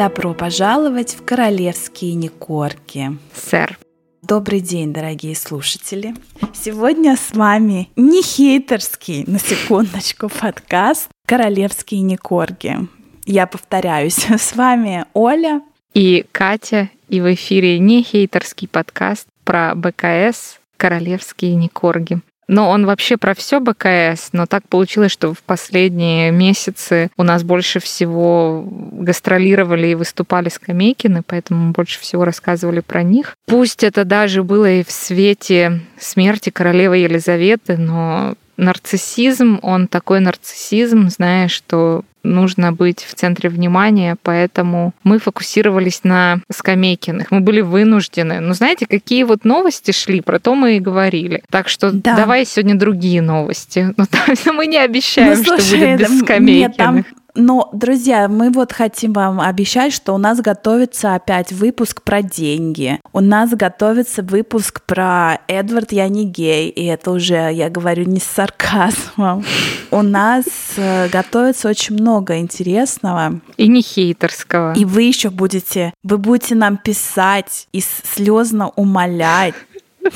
Добро пожаловать в королевские Никорки. Сэр. Добрый день, дорогие слушатели. Сегодня с вами не хейтерский, на секундочку, подкаст «Королевские Никорги». Я повторяюсь, с вами Оля и Катя, и в эфире не хейтерский подкаст про БКС «Королевские Никорги». Но он вообще про все БКС, но так получилось, что в последние месяцы у нас больше всего гастролировали и выступали скамейкины, поэтому больше всего рассказывали про них. Пусть это даже было и в свете смерти королевы Елизаветы, но нарциссизм, он такой нарциссизм, знаешь, что нужно быть в центре внимания, поэтому мы фокусировались на Скамейкиных. Мы были вынуждены. Но знаете, какие вот новости шли, про то мы и говорили. Так что да. давай сегодня другие новости. Но ну, мы не обещаем, ну, слушай, что будет без Скамейкиных. Нет, там но, друзья, мы вот хотим вам обещать, что у нас готовится опять выпуск про деньги. У нас готовится выпуск про Эдвард Я не гей, и это уже, я говорю, не с сарказмом. У нас э, готовится очень много интересного. И не хейтерского. И вы еще будете, вы будете нам писать и слезно умолять.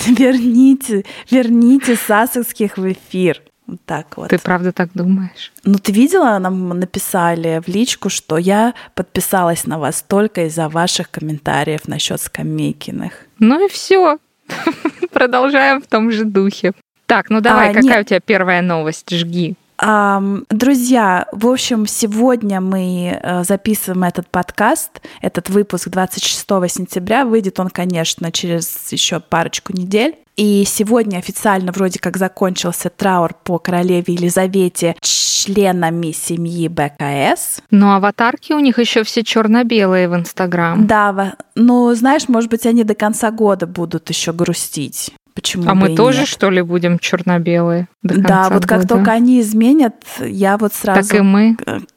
Верните, верните Сасекских в эфир. Вот так вот. Ты правда так думаешь? Ну, ты видела, нам написали в личку, что я подписалась на вас только из-за ваших комментариев насчет скамейкиных. Ну и все. Продолжаем в том же духе. Так, ну давай, а, какая нет. у тебя первая новость? Жги. Друзья, в общем, сегодня мы э, записываем этот подкаст, этот выпуск 26 сентября. Выйдет он, конечно, через еще парочку недель. И сегодня официально вроде как закончился траур по королеве Елизавете членами семьи БКС. Но аватарки у них еще все черно-белые в Инстаграм. Да, ну знаешь, может быть, они до конца года будут еще грустить. Почему а мы тоже, нет? что ли, будем черно-белые? Да, вот как только они изменят, я вот сразу так и мы.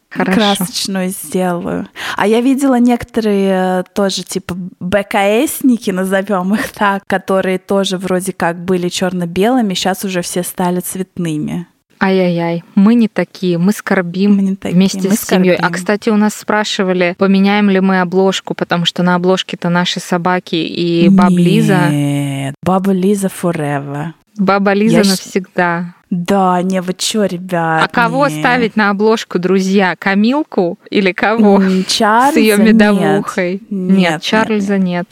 Хорошо. красочную сделаю. А я видела некоторые э, тоже типа БКСники, назовем их так, которые тоже вроде как были черно-белыми, сейчас уже все стали цветными. Ай-яй-яй, мы не такие, мы скорбим мы не такие, вместе мы с семьей. А кстати, у нас спрашивали, поменяем ли мы обложку, потому что на обложке-то наши собаки и Баба Лиза. Нет, Баба Лиза forever. Баба Лиза Я навсегда. Да, не, вы чё, ребят? А кого не. ставить на обложку, друзья? Камилку или кого? Чарльза С ее медовухой? Нет, нет Чарльза нет. нет.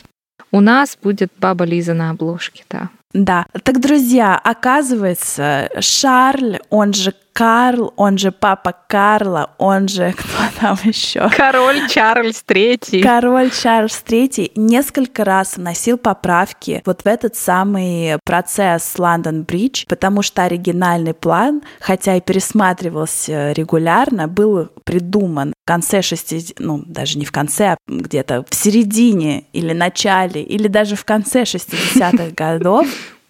У нас будет баба Лиза на обложке, да. Да. Так, друзья, оказывается, Шарль, он же Карл, он же папа Карла, он же кто там еще? Король Чарльз Третий. Король Чарльз Третий несколько раз вносил поправки вот в этот самый процесс Лондон Бридж, потому что оригинальный план, хотя и пересматривался регулярно, был придуман в конце 60 ну, даже не в конце, а где-то в середине или начале, или даже в конце 60-х годов.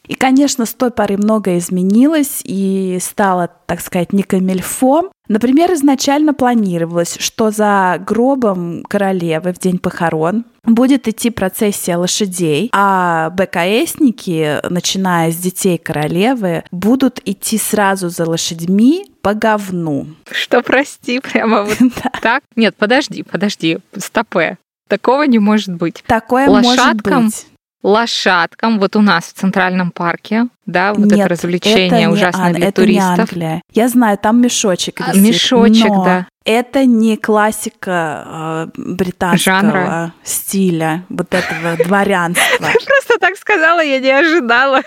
И, конечно, с той поры многое изменилось и стало, так сказать, не камельфо. Например, изначально планировалось, что за гробом королевы в день похорон будет идти процессия лошадей, а БКСники, начиная с детей королевы, будут идти сразу за лошадьми по говну. Что, прости, прямо вот так? Нет, подожди, подожди, стопе. Такого не может быть. Такое Лошадкам может быть лошадкам, вот у нас в Центральном парке, да, вот Нет, это развлечение это ужасное не, для это туристов. Не Англия. Я знаю, там мешочек висит. Мешочек, но да. Это не классика э, британского Жанра. стиля, вот этого дворянства. Просто так сказала, я не ожидала.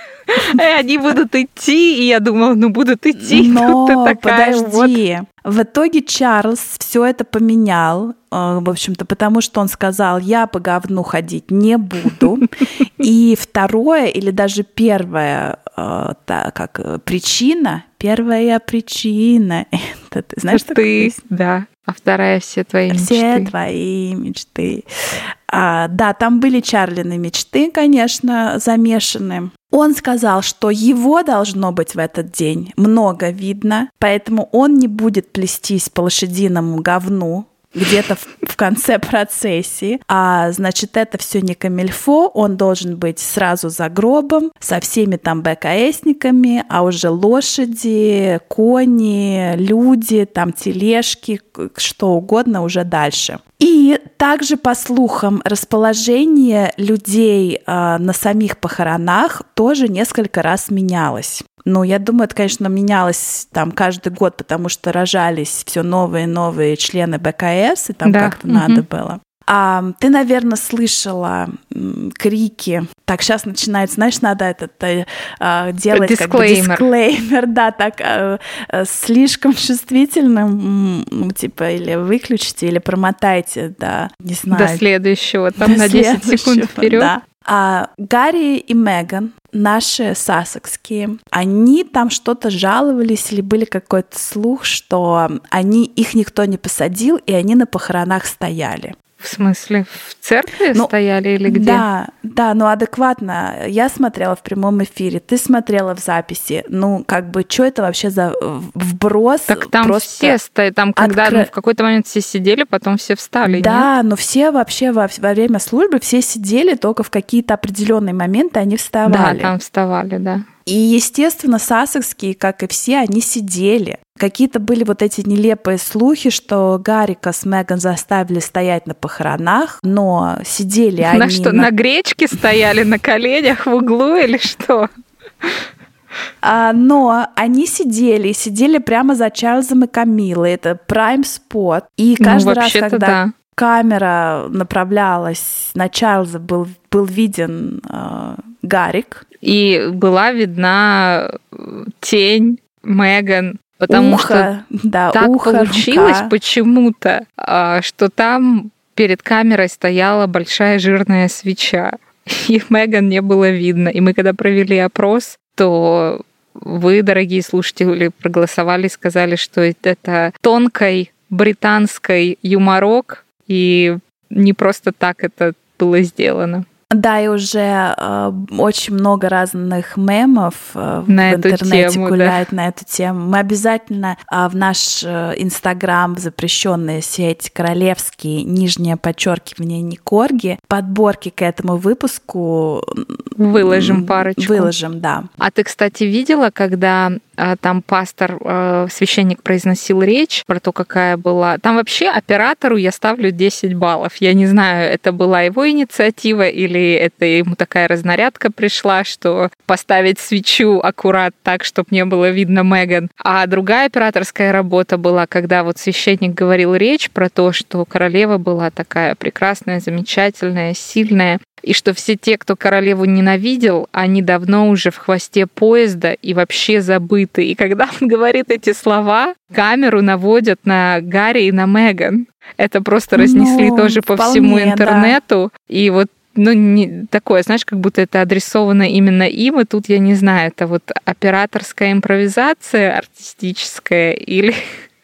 И они будут идти, и я думала, ну будут идти. Но подожди, в итоге Чарльз все это поменял, э, в общем-то, потому что он сказал, я по говну ходить не буду. И второе или даже первое, э, как э, причина, первая причина, это ты знаешь, ты, да. А вторая все твои все мечты. Все твои мечты. А, да, там были Чарлины мечты, конечно, замешаны. Он сказал, что его должно быть в этот день много видно, поэтому он не будет плестись по лошадиному говну, где-то в, в конце процессии. А значит, это все не камильфо, он должен быть сразу за гробом, со всеми там БКСниками, а уже лошади, кони, люди, там тележки, что угодно уже дальше. И также, по слухам, расположение людей э, на самих похоронах тоже несколько раз менялось. Ну, я думаю, это, конечно, менялось там каждый год, потому что рожались все новые и новые члены БКС, и там да. как-то угу. надо было. А, ты, наверное, слышала крики. Так, сейчас начинается, знаешь, надо этот э, а, делать дисклеймер. как бы дисклеймер, да, так э, э, слишком чувствительным, ну, типа, или выключите, или промотайте, да, не знаю. До следующего, там До на 10 секунд вперед. Да. А Гарри и Меган, наши сасокские, они там что-то жаловались или были какой-то слух, что они, их никто не посадил, и они на похоронах стояли. В смысле, в церкви ну, стояли или где? Да, да, ну адекватно. Я смотрела в прямом эфире, ты смотрела в записи. Ну, как бы, что это вообще за вброс? Так там Просто все стоят, там когда откры... ну, в какой-то момент все сидели, потом все встали. Да, нет? но все вообще во, во время службы все сидели, только в какие-то определенные моменты они вставали. Да, там вставали, да. И, естественно, сасокские, как и все, они сидели. Какие-то были вот эти нелепые слухи, что Гарика с Меган заставили стоять на похоронах, но сидели на они... На что, на гречке стояли на коленях в углу или что? А, но они сидели, сидели прямо за Чарльзом и Камилой. Это prime spot. И ну, каждый ну, раз, когда да. камера направлялась на Чарльза, был, был виден э, Гарик. И была видна тень Меган, потому ухо, что да, так ухо, получилось почему-то, а, что там перед камерой стояла большая жирная свеча, и Меган не было видно. И мы когда провели опрос, то вы, дорогие слушатели, проголосовали, сказали, что это тонкой британской юморок, и не просто так это было сделано. Да, и уже э, очень много разных мемов э, на в интернете тему, гуляет да. на эту тему. Мы обязательно э, в наш э, Инстаграм, э, запрещенная сеть королевские, нижнее подчеркивание Никорги, подборки к этому выпуску выложим парочку. Выложим, да. А ты, кстати, видела, когда там пастор, а, священник произносил речь про то, какая была. Там вообще оператору я ставлю 10 баллов. Я не знаю, это была его инициатива или это ему такая разнарядка пришла, что поставить свечу аккурат так, чтобы не было видно Меган. А другая операторская работа была, когда вот священник говорил речь про то, что королева была такая прекрасная, замечательная, сильная, и что все те, кто королеву ненавидел, они давно уже в хвосте поезда и вообще забыты. И когда он говорит эти слова, камеру наводят на Гарри и на Меган. Это просто разнесли ну, тоже по вполне, всему интернету. Да. И вот ну, не, такое, знаешь, как будто это адресовано именно им, и тут я не знаю, это вот операторская импровизация артистическая или,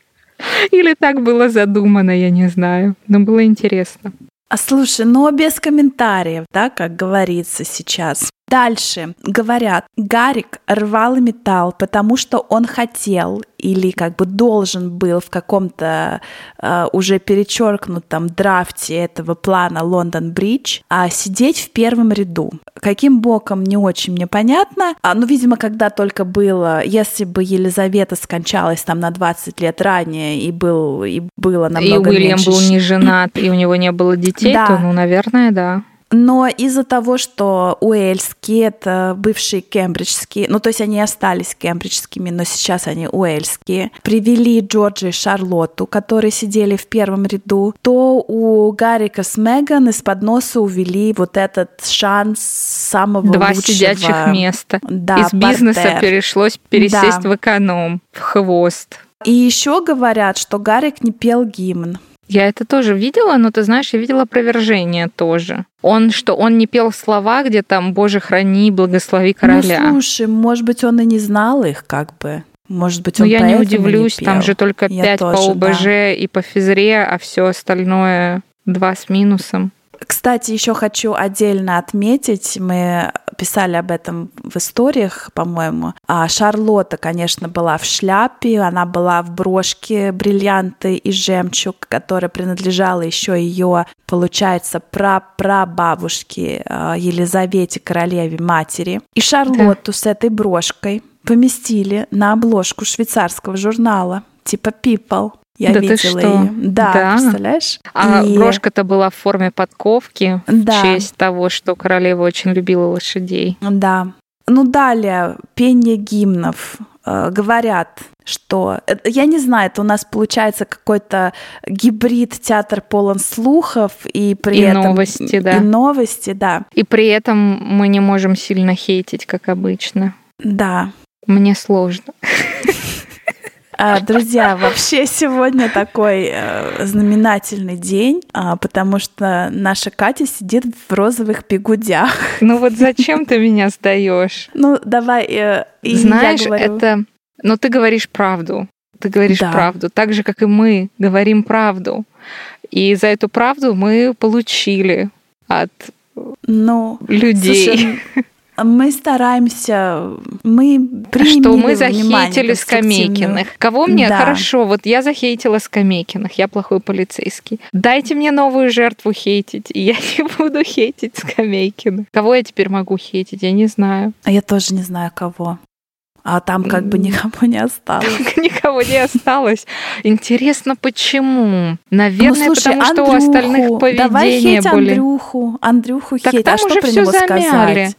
или так было задумано, я не знаю. Но было интересно. А слушай, но без комментариев, да, как говорится сейчас. Дальше говорят, Гарик рвал металл, потому что он хотел или как бы должен был в каком-то э, уже перечеркнутом драфте этого плана Лондон Бридж а сидеть в первом ряду. Каким боком, не очень мне понятно. А, ну, видимо, когда только было, если бы Елизавета скончалась там на 20 лет ранее и, был, и было намного И Уильям меньше... был не женат, и у него не было детей, да. то, ну, наверное, да. Но из-за того, что уэльские, это бывшие кембриджские, ну то есть они остались кембриджскими, но сейчас они уэльские, привели Джорджа и Шарлотту, которые сидели в первом ряду, то у Гаррика с Меган из-под носа увели вот этот шанс самого Два лучшего... сидячих места. Да, из бизнеса портер. перешлось пересесть да. в эконом, в хвост. И еще говорят, что Гарик не пел гимн. Я это тоже видела, но ты знаешь, я видела опровержение тоже. Он что, он не пел слова, где там «Боже, храни, благослови короля». Ну, слушай, может быть, он и не знал их как бы. Может быть, он Но я не удивлюсь, не там же только пять по ОБЖ да. и по физре, а все остальное два с минусом. Кстати, еще хочу отдельно отметить, мы писали об этом в историях, по-моему. А Шарлотта, конечно, была в шляпе, она была в брошке бриллианты и жемчуг, которая принадлежала еще ее, получается, прапрабабушке а, Елизавете, королеве матери. И Шарлотту да. с этой брошкой поместили на обложку швейцарского журнала типа People. Я да видела ты что? ее. Да, да, представляешь? А и... брошка-то была в форме подковки да. в честь того, что королева очень любила лошадей. Да. Ну, далее, пение гимнов. Э, говорят, что... Э, я не знаю, это у нас получается какой-то гибрид, театр полон слухов, и при и этом... новости, да. И новости, да. И при этом мы не можем сильно хейтить, как обычно. Да. Мне сложно. А, друзья, вообще сегодня такой э, знаменательный день, а, потому что наша Катя сидит в розовых бегудях. Ну вот зачем ты меня сдаешь? Ну давай. Э, Знаешь, это. Но ты говоришь правду. Ты говоришь правду, так же как и мы говорим правду. И за эту правду мы получили от ну, людей. Слушай, мы стараемся, мы примем Что мы захейтили Скамейкиных. Кого мне? Да. Хорошо, вот я захейтила Скамейкиных, я плохой полицейский. Дайте мне новую жертву хейтить, и я не буду хейтить Скамейкиных. Кого я теперь могу хейтить, я не знаю. А я тоже не знаю, кого а там как бы никого не осталось. Никого не осталось. Интересно, почему? Наверное, ну, слушай, потому что Андрюху, у остальных поведение давай хейть были... Андрюху, Андрюху так хейт, там а что уже про все него замяли. сказать?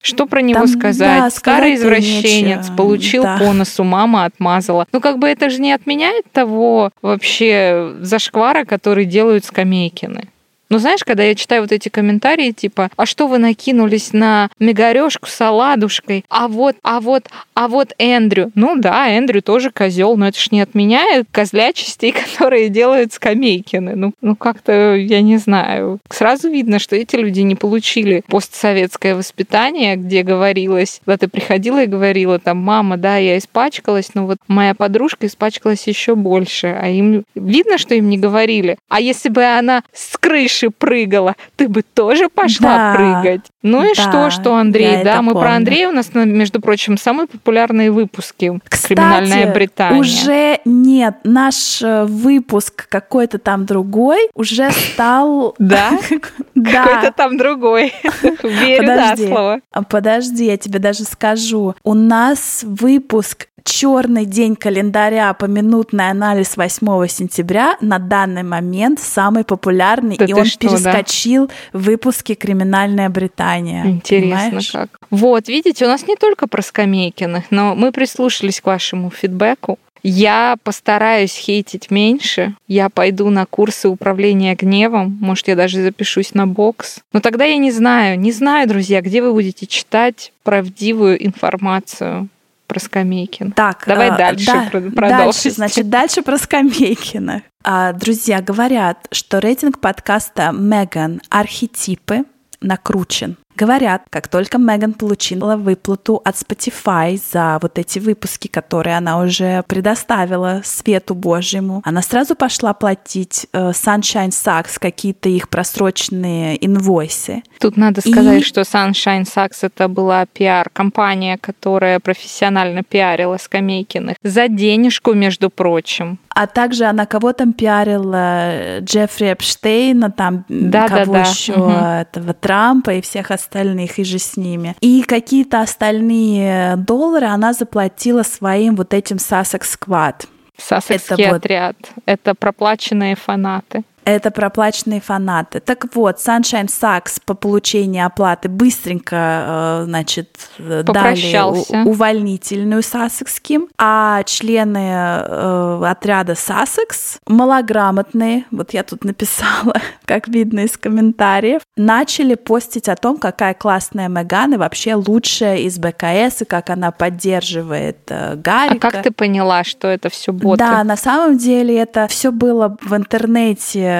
Что про него Там, сказать? Да, Старый извращенец нечего. получил да. по носу, мама отмазала. Ну, как бы это же не отменяет того вообще зашквара, который делают скамейкины. Но знаешь, когда я читаю вот эти комментарии, типа, а что вы накинулись на мегарешку с оладушкой? А вот, а вот, а вот Эндрю. Ну да, Эндрю тоже козел, но это ж не отменяет козлячестей, которые делают скамейкины. Ну, ну как-то, я не знаю. Сразу видно, что эти люди не получили постсоветское воспитание, где говорилось, когда ты приходила и говорила, там, мама, да, я испачкалась, но вот моя подружка испачкалась еще больше. А им видно, что им не говорили. А если бы она с крыши крыши прыгала, ты бы тоже пошла да, прыгать. Ну и да, что, что Андрей, да, мы помню. про Андрея у нас, между прочим, самые популярные выпуски. Кстати, Криминальная Британия. уже нет, наш э, выпуск какой-то там другой уже стал... Да? Да. Какой-то там другой. Верю на слово. Подожди, я тебе даже скажу. У нас выпуск черный день календаря, поминутный анализ 8 сентября на данный момент самый популярный, да и он что, перескочил да? в выпуске «Криминальная Британия». Интересно понимаешь? как. Вот, видите, у нас не только про Скамейкиных, но мы прислушались к вашему фидбэку. Я постараюсь хейтить меньше. Я пойду на курсы управления гневом. Может, я даже запишусь на бокс. Но тогда я не знаю, не знаю, друзья, где вы будете читать правдивую информацию про Скамейкина. Так, давай э, дальше да, продолжим. Дальше, значит, дальше про Скамейкина. А, друзья говорят, что рейтинг подкаста Меган архетипы накручен. Говорят, как только Меган получила выплату от Spotify за вот эти выпуски, которые она уже предоставила свету Божьему, она сразу пошла платить э, Sunshine Sucks какие-то их просроченные инвойсы. Тут надо сказать, И... что Sunshine Sucks это была пиар-компания, которая профессионально пиарила Скамейкиных за денежку, между прочим. А также она кого там пиарила? Джеффри Эпштейна, там да, кого да, да. еще угу. этого Трампа и всех остальных, и же с ними. И какие-то остальные доллары она заплатила своим вот этим Sussex Squad. Сассекский это отряд. Вот... Это проплаченные фанаты. Это проплаченные фанаты. Так вот, Sunshine Sucks по получении оплаты быстренько, э, значит, дали увольнительную Сассекским, а члены э, отряда Сассекс, малограмотные, вот я тут написала, как видно из комментариев, начали постить о том, какая классная Меган и вообще лучшая из БКС, и как она поддерживает э, Гарика. А как ты поняла, что это все боты? Да, на самом деле это все было в интернете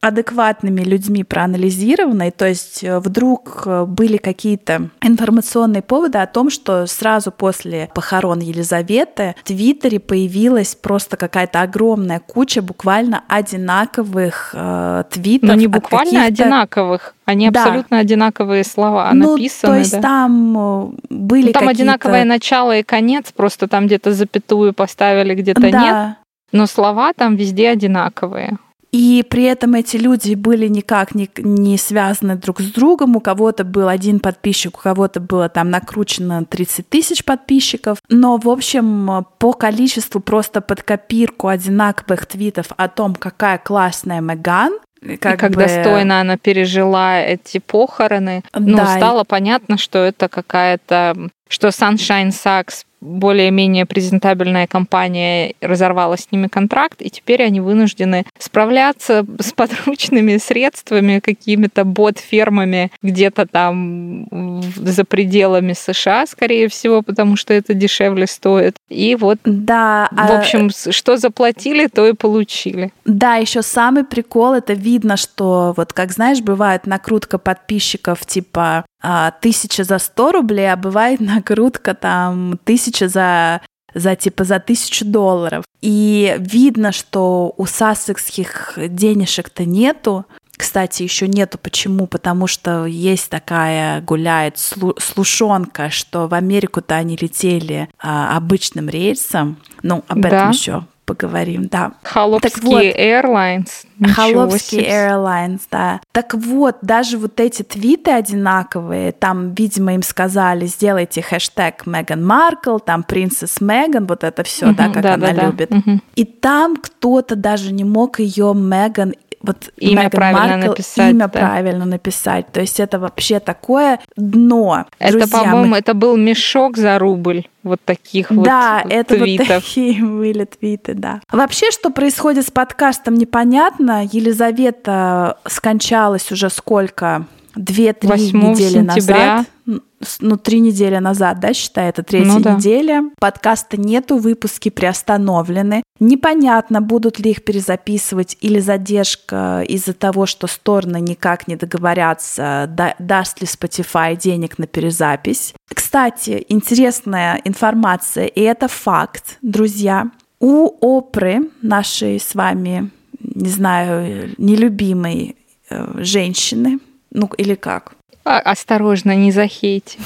адекватными людьми проанализированы, то есть э, вдруг э, были какие-то информационные поводы о том, что сразу после похорон Елизаветы в Твиттере появилась просто какая-то огромная куча буквально одинаковых э, твитов. Но не буквально одинаковых, они да. абсолютно одинаковые слова ну, написаны. То есть да? там э, были ну, Там одинаковое начало и конец, просто там где-то запятую поставили, где-то да. нет. Но слова там везде одинаковые. И при этом эти люди были никак не, не связаны друг с другом. У кого-то был один подписчик, у кого-то было там накручено 30 тысяч подписчиков. Но, в общем, по количеству просто под копирку одинаковых твитов о том, какая классная Меган, как и как бы... достойно она пережила эти похороны. Ну, да, ну, стало и... понятно, что это какая-то что Sunshine Sacks более-менее презентабельная компания разорвала с ними контракт, и теперь они вынуждены справляться с подручными средствами, какими-то бот-фермами где-то там за пределами США, скорее всего, потому что это дешевле стоит. И вот, да, в а общем, а... что заплатили, то и получили. Да, еще самый прикол, это видно, что вот как знаешь, бывает накрутка подписчиков типа а, тысяча за сто рублей, а бывает накрутка там тысяча за за типа за тысячу долларов. И видно, что у сассекских денежек-то нету. Кстати, еще нету. Почему? Потому что есть такая гуляет слушонка, что в Америку-то они летели а, обычным рейсом. Ну, об да. этом еще поговорим, да. Холопские вот, Airlines. Холопские Airlines, да. Так вот, даже вот эти твиты одинаковые, там, видимо, им сказали, сделайте хэштег Меган Маркл, там принцесс Меган, вот это все, uh-huh, да, как да, она да, любит. Uh-huh. И там кто-то даже не мог ее Меган вот имя Меган правильно Маркл, написать. Имя да. правильно написать. То есть это вообще такое дно. Это, Друзья, по-моему, мы... это был мешок за рубль вот таких да, вот это твитов. вот такие были твиты, да. Вообще, что происходит с подкастом, непонятно. Елизавета скончалась уже сколько? Две-три недели сентября. назад ну, три недели назад, да, считай, это третья ну, да. неделя. Подкаста нету, выпуски приостановлены. Непонятно, будут ли их перезаписывать или задержка из-за того, что стороны никак не договорятся, да, даст ли Spotify денег на перезапись. Кстати, интересная информация, и это факт, друзья. У Опры, нашей с вами, не знаю, нелюбимой э, женщины, ну или как, осторожно, не захейте.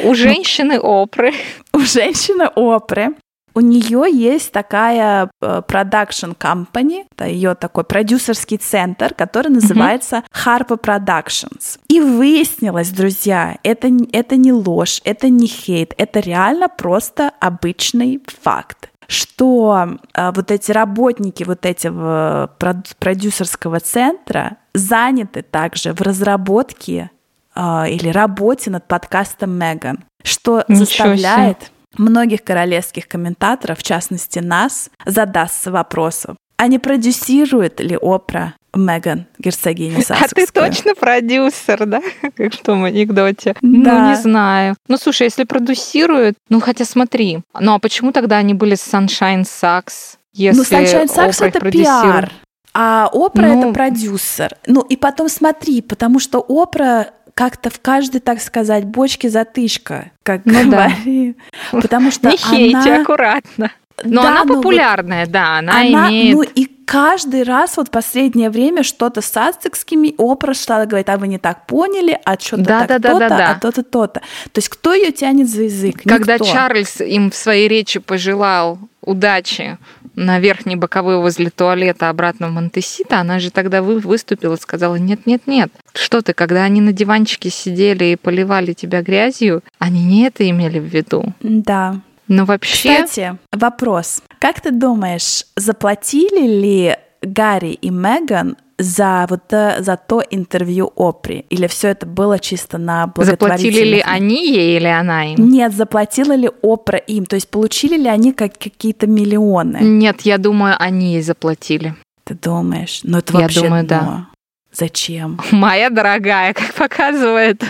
У женщины Опры. У женщины Опры у нее есть такая продакшн э, company, это ее такой продюсерский центр, который называется uh-huh. Harpo Productions. И выяснилось, друзья, это, это не ложь, это не хейт, это реально просто обычный факт что э, вот эти работники вот этого продюсерского центра заняты также в разработке э, или работе над подкастом Меган, что Ничего заставляет себе. многих королевских комментаторов, в частности нас, задаться вопросом, а не продюсирует ли Опра Меган, герцогиня Сассекская. А ты точно продюсер, да? Как в том анекдоте. Ну, да. Ну, не знаю. Ну, слушай, если продюсирует, ну, хотя смотри. Ну, а почему тогда они были с Sunshine Sacks? Если ну, Sunshine Sacks — это пиар. А Опра ну, это продюсер. Ну и потом смотри, потому что Опра как-то в каждой, так сказать, бочке затычка, как ну, говорит. Да. Потому что Не хейте, она... аккуратно. Но да, она ну популярная, вот да, она, она имеет... Ну и каждый раз вот последнее время что-то с ацикскими Опра стала говорить, а вы не так поняли, а что-то да, так да, то-то, да, да, да. а то-то, то-то. То есть кто ее тянет за язык? Когда Никто. Чарльз им в своей речи пожелал удачи на верхней боковой возле туалета обратно в Монтесита, она же тогда вы выступила, сказала, нет-нет-нет, что ты, когда они на диванчике сидели и поливали тебя грязью, они не это имели в виду. Да. Но вообще... Кстати, вопрос. Как ты думаешь, заплатили ли Гарри и Меган за вот э, за то интервью Опри? Или все это было чисто на Заплатили ли они ей или она им? Нет, заплатила ли Опра им? То есть получили ли они как какие-то миллионы? Нет, я думаю, они ей заплатили. Ты думаешь? Ну это я вообще думаю, дно. да. Зачем? Моя дорогая, как показывает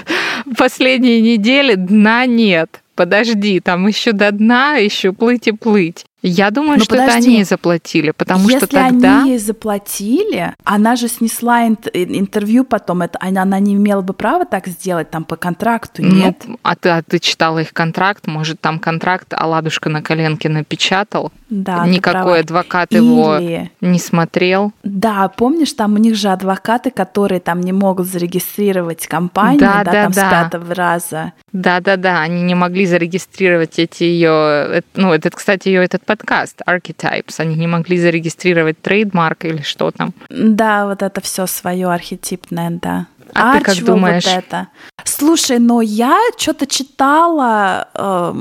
последние недели, дна нет. Подожди, там еще до дна, еще плыть и плыть. Я думаю, Но что подожди. это они заплатили, потому Если что тогда... они ей заплатили, она же снесла интервью потом, это она, она не имела бы права так сделать там по контракту, ну, нет? Ну, а ты, а ты читала их контракт, может, там контракт Аладушка на коленке напечатал? Да, Никакой адвокат Или... его не смотрел. Да, помнишь, там у них же адвокаты, которые там не могут зарегистрировать компанию, да, да, да там да. с пятого раза. Да, да, да, они не могли зарегистрировать эти ее, ну, этот, кстати, ее этот подкаст Archetypes, они не могли зарегистрировать trademark или что там. Да, вот это все свое архетипное, да. А Archewell, ты как думаешь? Вот это. Слушай, но я что-то читала, э,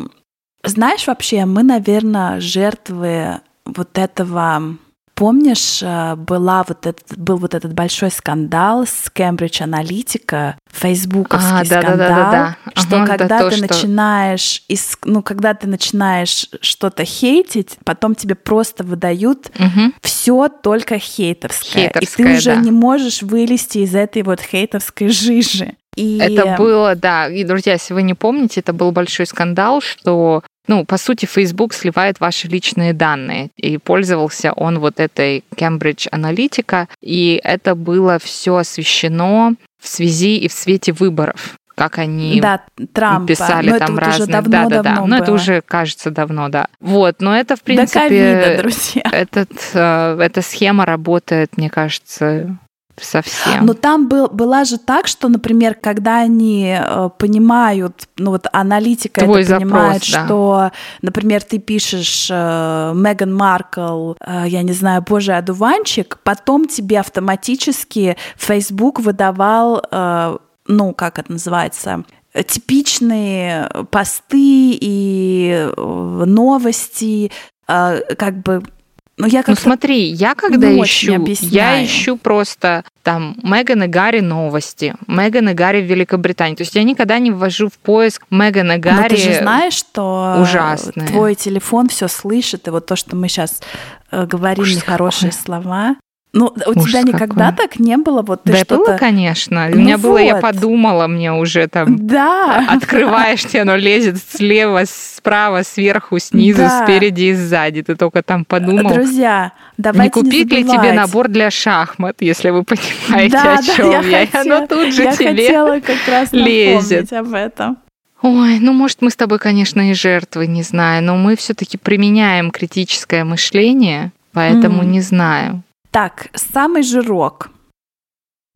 знаешь, вообще мы, наверное, жертвы вот этого Помнишь, э, была вот этот, был вот этот большой скандал с Cambridge Analytica, фейсбуковский а, да, скандал, да, да, да, да. что ага, когда то, ты что... начинаешь, ну, когда ты начинаешь что-то хейтить, потом тебе просто выдают угу. все только хейтовское, хейтовское, и ты уже да. не можешь вылезти из этой вот хейтовской жижи. И... Это было, да. И, друзья, если вы не помните, это был большой скандал, что ну, по сути, Facebook сливает ваши личные данные. И пользовался он вот этой Cambridge Analytica, и это было все освещено в связи и в свете выборов как они да, Трампа. писали но там разные. давно, да, да, да. Но это уже кажется давно, да. Вот, но это в принципе. До ковида, друзья. Этот, э, эта схема работает, мне кажется, совсем. Но там был, была же так, что, например, когда они э, понимают, ну вот аналитика Твой это понимает, запрос, да. что, например, ты пишешь э, Меган Маркл, э, я не знаю, боже, одуванчик, потом тебе автоматически Facebook выдавал, э, ну как это называется, типичные посты и э, новости, э, как бы ну, я ну смотри, я когда ищу, я ищу просто там Меган и Гарри новости, Меган и Гарри в Великобритании. То есть я никогда не ввожу в поиск Меган и Гарри. Но ты же знаешь, что ужасные. твой телефон все слышит, и вот то, что мы сейчас э, говорим Ужас нехорошие какое. слова, ну, у Ужас тебя никогда какой. так не было? Вот ты да, что-то... было, конечно. Ну у меня вот. было, я подумала, мне уже там... Да. Открываешь, тебе оно лезет слева, справа, сверху, снизу, да. спереди и сзади. Ты только там подумал. Друзья, давайте Не купить не ли тебе набор для шахмат, если вы понимаете, да, о чем да, я. я. Хотела, оно тут же я тебе хотела как раз лезет. об этом. Ой, ну может мы с тобой, конечно, и жертвы, не знаю, но мы все-таки применяем критическое мышление, поэтому mm. не знаю. Так, самый жирок.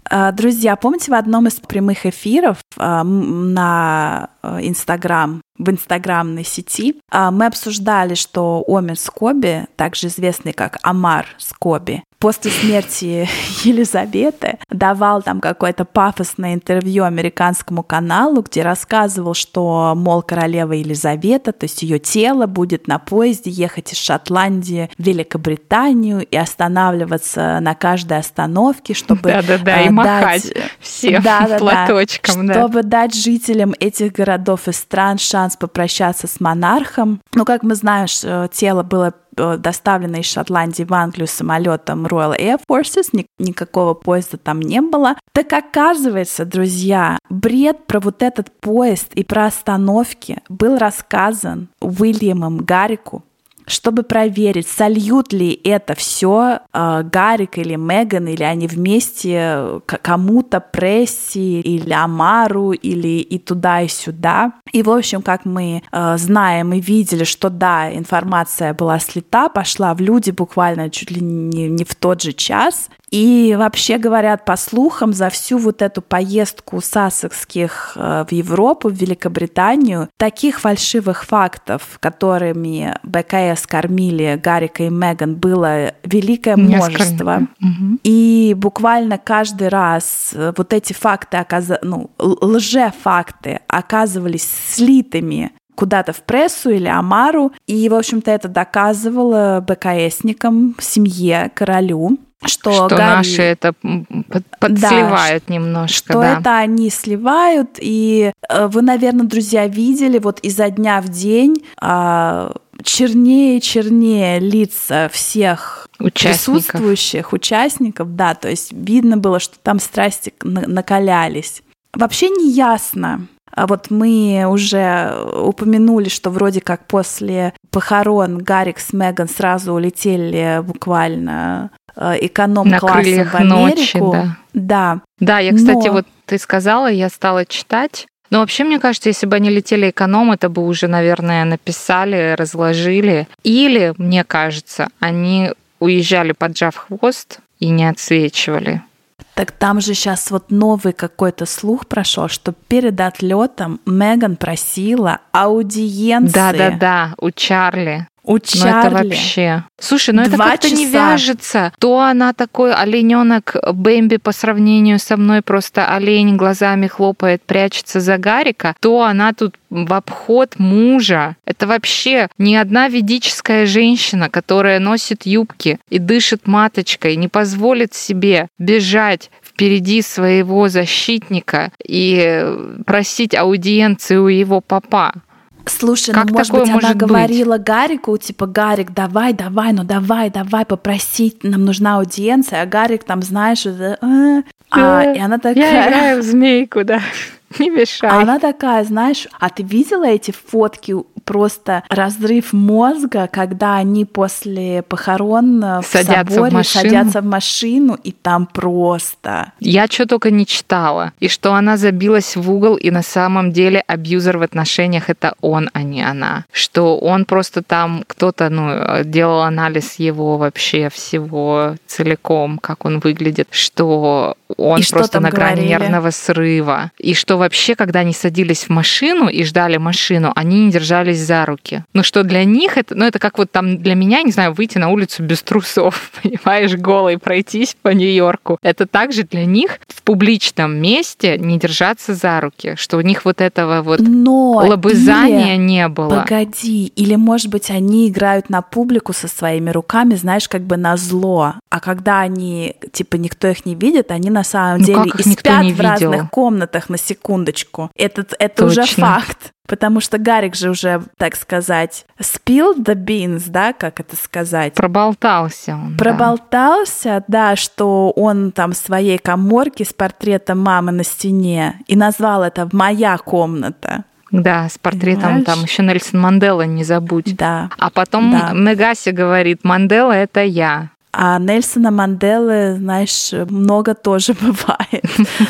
А, друзья, помните в одном из прямых эфиров а, на э, Инстаграм, в инстаграмной сети, а, мы обсуждали, что Омер Скоби, также известный как Амар Скоби, после смерти Елизаветы давал там какое-то пафосное интервью американскому каналу, где рассказывал, что, мол, королева Елизавета, то есть ее тело будет на поезде ехать из Шотландии в Великобританию и останавливаться на каждой остановке, чтобы да, да, да, и дать... махать всем да, да, платочком, да, чтобы дать жителям этих городов и стран шанс попрощаться с монархом. Ну, как мы знаем, тело было Э, доставлена из Шотландии в Англию самолетом Royal Air Forces, ни, никакого поезда там не было. Так оказывается, друзья, бред про вот этот поезд и про остановки был рассказан Уильямом Гаррику чтобы проверить, сольют ли это все э, Гарик или Меган, или они вместе кому-то прессе или Амару, или и туда, и сюда. И, в общем, как мы э, знаем и видели, что да, информация была слита, пошла в люди буквально чуть ли не, не в тот же час. И вообще говорят, по слухам, за всю вот эту поездку сассекских э, в Европу, в Великобританию, таких фальшивых фактов, которыми БКС кормили Гарика и Меган, было великое множество. Угу. И буквально каждый раз э, вот эти факты, оказ... ну, лже-факты оказывались слитыми куда-то в прессу или Амару. И, в общем-то, это доказывало БКСникам, семье, королю, что, что Гарри... наши это подсливают да, немножко. Что да. это они сливают. И э, вы, наверное, друзья, видели вот изо дня в день а, чернее чернее лица всех участников. присутствующих участников. Да, то есть видно было, что там страсти накалялись. Вообще не ясно, А вот мы уже упомянули, что вроде как после похорон Гарик с Меган сразу улетели буквально э, эконом-классом в Америку. Ночи, да. да. Да, я, кстати, Но... вот ты сказала, я стала читать. Но вообще, мне кажется, если бы они летели эконом, это бы уже, наверное, написали, разложили. Или, мне кажется, они уезжали, поджав хвост, и не отсвечивали. Так там же сейчас вот новый какой-то слух прошел, что перед отлетом Меган просила аудиенции. Да, да, да, у Чарли. У Чарли. Ну это вообще. Слушай, ну это как-то не вяжется. То она такой олененок Бэмби по сравнению со мной просто олень глазами хлопает, прячется за Гарика, то она тут в обход мужа. Это вообще не одна ведическая женщина, которая носит юбки и дышит маточкой, не позволит себе бежать впереди своего защитника и просить аудиенцию у его папа. Слушай, как ну, может быть, может она быть? говорила Гарику, типа, Гарик, давай, давай, ну давай, давай, попросить, нам нужна аудиенция, а Гарик там, знаешь, э, а, и она такая... Я играю в змейку, да. Не мешай. А она такая, знаешь, а ты видела эти фотки просто разрыв мозга, когда они после похорон в садятся соборе в машину. садятся в машину, и там просто... Я что только не читала. И что она забилась в угол, и на самом деле абьюзер в отношениях это он, а не она. Что он просто там, кто-то ну, делал анализ его вообще всего целиком, как он выглядит, что он и просто на грани нервного срыва. И что вообще, когда они садились в машину и ждали машину, они не держались держались за руки. Ну что для них это, ну это как вот там для меня, не знаю, выйти на улицу без трусов, понимаешь, голой пройтись по Нью-Йорку. Это также для них в публичном месте не держаться за руки, что у них вот этого вот Но лобызания или, не было. Погоди, или может быть они играют на публику со своими руками, знаешь, как бы на зло. А когда они, типа, никто их не видит, они на самом ну, деле и спят в разных комнатах на секундочку. Это, это уже факт потому что Гарик же уже, так сказать, спил the beans, да, как это сказать? Проболтался он. Проболтался, да. да, что он там в своей коморке с портретом мамы на стене и назвал это «моя комната». Да, с портретом Понимаешь? там еще Нельсон Мандела не забудь. Да. А потом да. Негаси говорит, Мандела это я. А Нельсона Манделы, знаешь, много тоже бывает.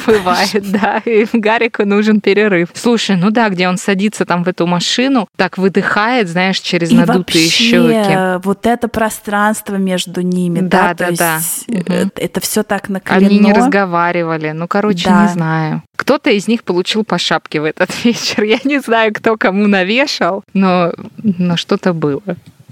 Бывает, да. И Гарику нужен перерыв. Слушай, ну да, где он садится там в эту машину, так выдыхает, знаешь, через надутые и щеки. Вот это пространство между ними, да, да, да. Есть угу. Это все так накалено. Они не разговаривали. Ну, короче, да. не знаю. Кто-то из них получил по шапке в этот вечер. Я не знаю, кто кому навешал, но, но что-то было.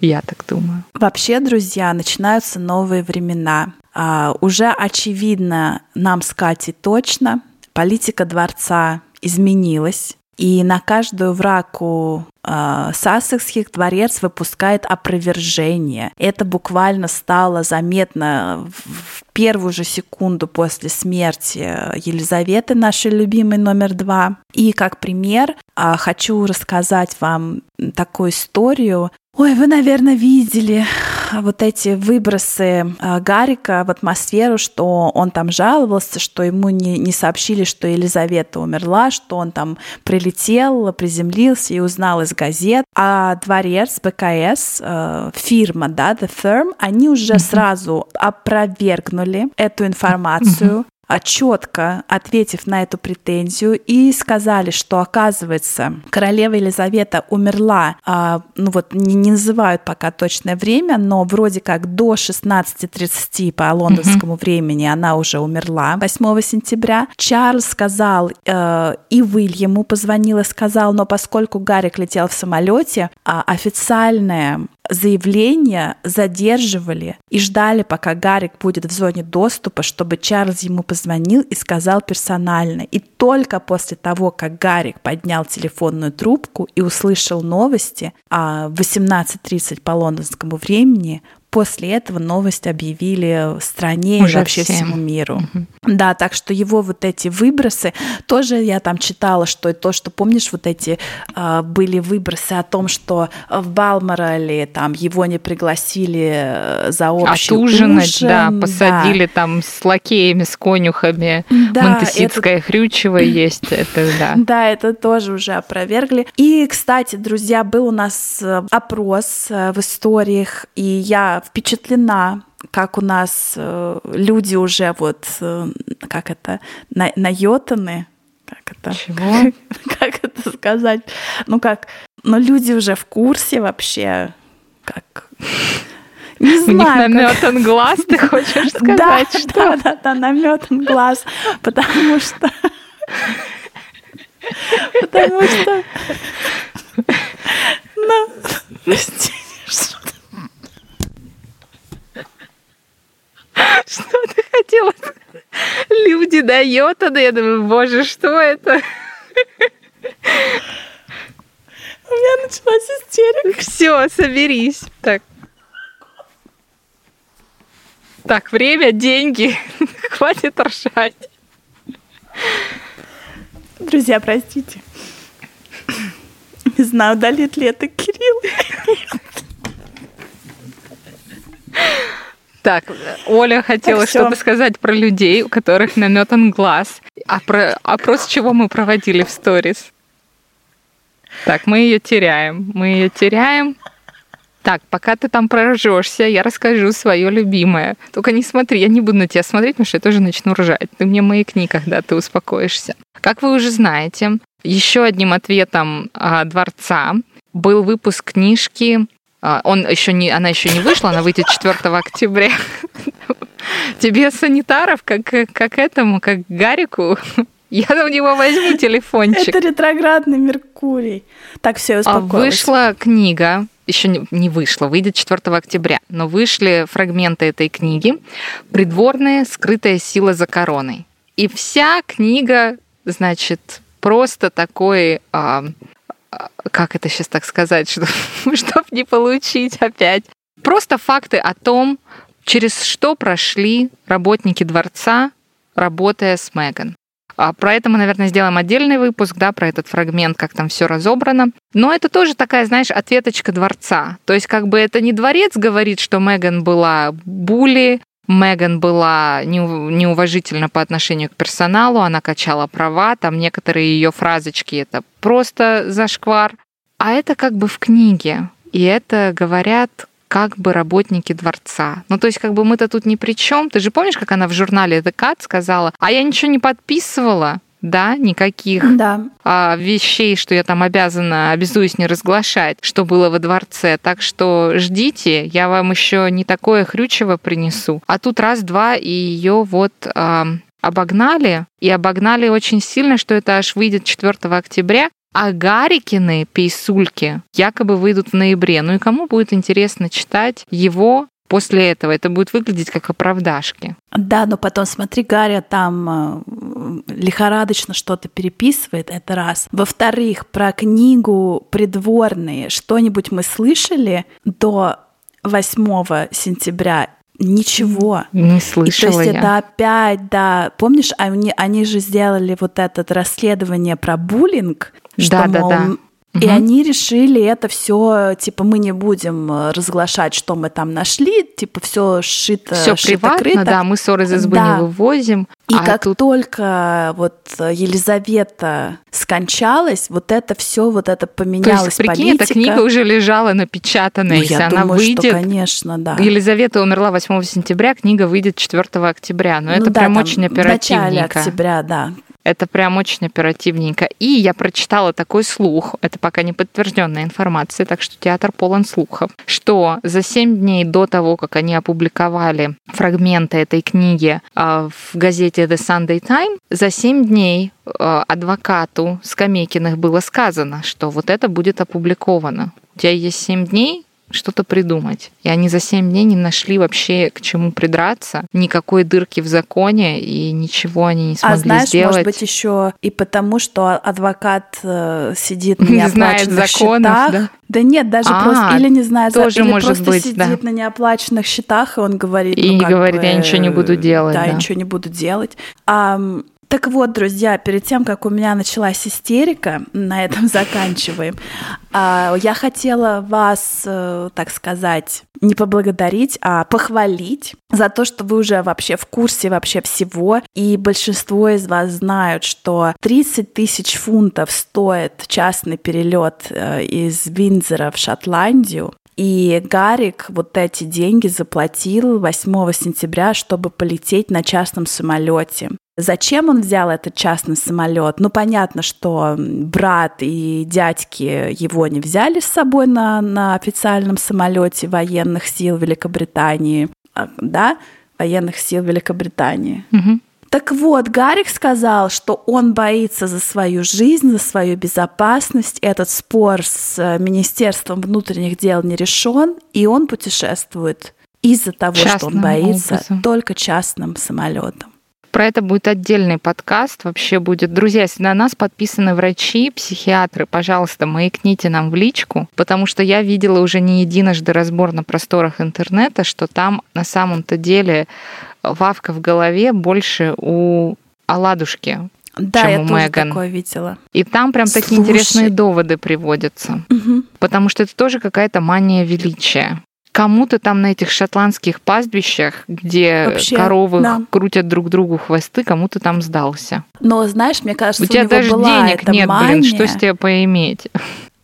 Я так думаю. Вообще, друзья, начинаются новые времена. А, уже очевидно нам с Катей точно, политика дворца изменилась. И на каждую враку э, Сассекских дворец выпускает опровержение. Это буквально стало заметно в первую же секунду после смерти Елизаветы, нашей любимой номер два. И как пример э, хочу рассказать вам такую историю Ой, вы, наверное, видели вот эти выбросы а, Гарика в атмосферу, что он там жаловался, что ему не, не сообщили, что Елизавета умерла, что он там прилетел, приземлился и узнал из газет. А дворец, БКС, э, фирма, да, The Firm, они уже mm-hmm. сразу опровергнули эту информацию. Mm-hmm а четко ответив на эту претензию и сказали, что оказывается королева Елизавета умерла, а, ну вот не, не называют пока точное время, но вроде как до 16.30 по лондонскому mm-hmm. времени она уже умерла 8 сентября. Чарльз сказал э, и Уильяму позвонил и сказал, но поскольку Гарик летел в самолете, э, официальное заявление задерживали и ждали, пока Гарик будет в зоне доступа, чтобы Чарльз ему позвонил и сказал персонально. И только после того, как Гарик поднял телефонную трубку и услышал новости, а в 18.30 по лондонскому времени после этого новость объявили в стране Уже и вообще всем. всему миру. Да, так что его вот эти выбросы, тоже я там читала, что то, что помнишь, вот эти э, были выбросы о том, что в Балморале там его не пригласили э, за общий Отужинать, ужин. да, посадили там с лакеями, с конюхами. Да, Монтеситское хрючево есть, это да. Да, это тоже уже опровергли. И, кстати, друзья, был у нас э, опрос э, в историях, и я впечатлена как у нас э, люди уже вот, э, как это, на, наетаны, как это? Чего? Как это сказать? Ну как, ну люди уже в курсе вообще, как... Не У них знаю, как- наметан глаз, ты хочешь сказать, да, что? да, да, да, наметан глаз, потому что... Потому что... Ну, что ты- хотела? Люди дает, а я думаю, боже, что это? У меня началась истерика. Все, соберись. Так. Так, время, деньги. Хватит ржать. Друзья, простите. Не знаю, удалит ли это Кирилл. Так, Оля хотела Так, что-то сказать про людей, у которых наметан глаз. А про опрос чего мы проводили в сторис? Так, мы ее теряем. Мы ее теряем. Так, пока ты там проржешься, я расскажу свое любимое. Только не смотри, я не буду на тебя смотреть, потому что я тоже начну ржать. Ты мне маякни, когда ты успокоишься. Как вы уже знаете, еще одним ответом а, дворца был выпуск книжки. А, Он еще не, она еще не вышла, она выйдет 4 октября. Тебе санитаров, как, как этому, как Гарику, я у него возьму телефончик. Это ретроградный Меркурий. Так, все, А успокоилась. Вышла книга, еще не, вышла, выйдет 4 октября, но вышли фрагменты этой книги «Придворная скрытая сила за короной». И вся книга, значит, просто такой, а, как это сейчас так сказать, чтобы чтоб не получить опять, просто факты о том, через что прошли работники дворца, работая с Меган. А Про это мы, наверное, сделаем отдельный выпуск, да, про этот фрагмент, как там все разобрано. Но это тоже такая, знаешь, ответочка дворца. То есть как бы это не дворец говорит, что Меган была були, Меган была неу- неуважительна по отношению к персоналу, она качала права, там некоторые ее фразочки это просто зашквар. А это как бы в книге. И это говорят как бы работники дворца. Ну, то есть, как бы мы-то тут ни при чем. Ты же помнишь, как она в журнале The Cut сказала, а я ничего не подписывала, да, никаких Да. а, вещей, что я там обязана, обязуюсь не разглашать, что было во дворце. Так что ждите, я вам еще не такое хрючево принесу. А тут раз-два, и ее вот а, обогнали, и обогнали очень сильно, что это аж выйдет 4 октября, а Гарикины пейсульки якобы выйдут в ноябре. Ну и кому будет интересно читать его после этого? Это будет выглядеть как оправдашки. Да, но потом смотри, Гарри там э, лихорадочно что-то переписывает, это раз. Во-вторых, про книгу «Придворные» что-нибудь мы слышали до 8 сентября? Ничего. Не И слышала то есть я. это опять, да, помнишь, они, они же сделали вот это расследование про буллинг, что, Да, да, мол, да. И Мгм. они решили это все, типа, мы не будем э, разглашать, что мы там нашли, типа, все шито, Все приватно, шито-крыто. да, мы ссоры из избы Да. не вывозим. И а как тут только вот Елизавета скончалась, вот это все, вот это То поменялось есть, прикинь, политика. эта книга уже лежала напечатанная. Ну, Если я она думаю, выйдет... что, конечно, да. Елизавета умерла 8 сентября, книга выйдет 4 октября. Но Ну это да, прям очень В начале оперативненько. октября, да. Это прям очень оперативненько. И я прочитала такой слух, это пока не подтвержденная информация, так что театр полон слухов, что за 7 дней до того, как они опубликовали фрагменты этой книги а, в газете The Sunday Times, за 7 дней а, адвокату Скамейкиных было сказано, что вот это будет опубликовано. У тебя есть 7 дней, что-то придумать. И они за семь дней не нашли вообще к чему придраться, никакой дырки в законе, и ничего они не а смогли а знаешь, сделать. может быть, еще и потому, что адвокат э, сидит не знает законов, счетах. Да? да нет, даже а, просто или не знает, тоже или может просто быть, сидит да. на неоплаченных счетах, и он говорит, и ну, говорит, бы, я ничего не буду делать. Да, да. я ничего не буду делать. А, так вот, друзья, перед тем, как у меня началась истерика, на этом заканчиваем, а, я хотела вас, э, так сказать, не поблагодарить, а похвалить за то, что вы уже вообще в курсе вообще всего, и большинство из вас знают, что 30 тысяч фунтов стоит частный перелет э, из Виндзора в Шотландию, и Гарик вот эти деньги заплатил 8 сентября, чтобы полететь на частном самолете. Зачем он взял этот частный самолет? Ну, понятно, что брат и дядьки его не взяли с собой на, на официальном самолете военных сил Великобритании, а, да, военных сил Великобритании. Угу. Так вот, Гарик сказал, что он боится за свою жизнь, за свою безопасность. Этот спор с э, Министерством внутренних дел не решен, и он путешествует из-за того, Частным что он боится образом. только частным самолетом. Про это будет отдельный подкаст. Вообще будет. Друзья, если на нас подписаны врачи, психиатры, пожалуйста, маякните нам в личку, потому что я видела уже не единожды разбор на просторах интернета, что там на самом-то деле вавка в голове больше у оладушки, да, чем я у тоже Меган. такое видела. И там прям Слушай. такие интересные доводы приводятся. Угу. Потому что это тоже какая-то мания величия. Кому-то там на этих шотландских пастбищах, где Вообще, коровы да. крутят друг другу хвосты, кому-то там сдался. Но знаешь, мне кажется, у, у тебя него даже была денег эта нет, мания. блин, что с тебя поиметь?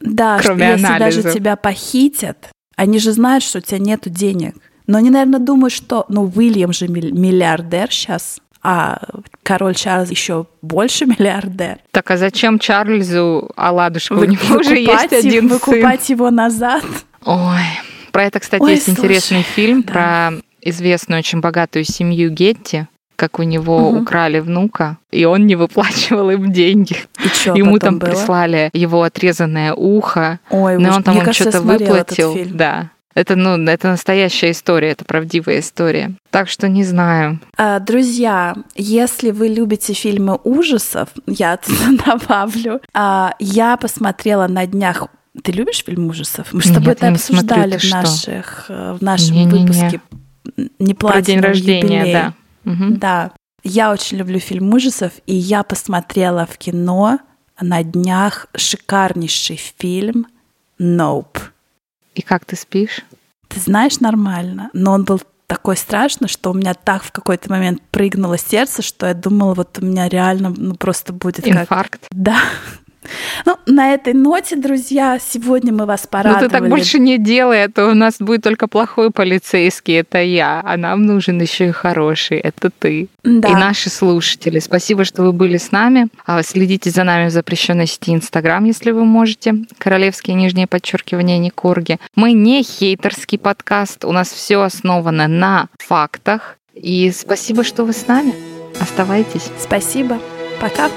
Да, что кроме если даже анализов. тебя похитят, они же знают, что у тебя нету денег. Но они, наверное, думают, что, ну, Уильям же миллиардер сейчас, а король Чарльз еще больше миллиардер. Так а зачем Чарльзу оладушка? У Вы- него уже есть выкупать один его- сын. Выкупать его назад. Ой, про это, кстати, Ой, есть слушай, интересный фильм да. про известную очень богатую семью Гетти, как у него Мгм. украли внука, и он не выплачивал им деньги. И что Ему там было? прислали его отрезанное ухо, Ой, но он там что-то выплатил. Да. Это, ну, это настоящая история, это правдивая история. Так что не знаю. А, Друзья, если вы любите фильмы ужасов, я добавлю, а, я посмотрела на днях ты любишь фильм ужасов? Мы с тобой Нет, это не смотрю, обсуждали ты в, наших, э, в нашем Не-не-не. выпуске. Не Про день рождения, юбилей. да. Мгм. Да. Я очень люблю фильм ужасов, и я посмотрела в кино на днях шикарнейший фильм «Nope». И как ты спишь? Ты знаешь, нормально, но он был такой страшный, что у меня так в какой-то момент прыгнуло сердце, что я думала, вот у меня реально ну, просто будет как... Инфаркт. Да. Ну, на этой ноте, друзья, сегодня мы вас Ну порадовали. ты так больше не делай, а то у нас будет только плохой полицейский, это я, а нам нужен еще и хороший, это ты. Да. И наши слушатели. Спасибо, что вы были с нами. А, Следите за нами в запрещенной сети Инстаграм, если вы можете. Королевские нижнее подчеркивание Никорги. Мы не хейтерский подкаст, у нас все основано на фактах. И спасибо, что вы с нами. Оставайтесь. Спасибо. Пока.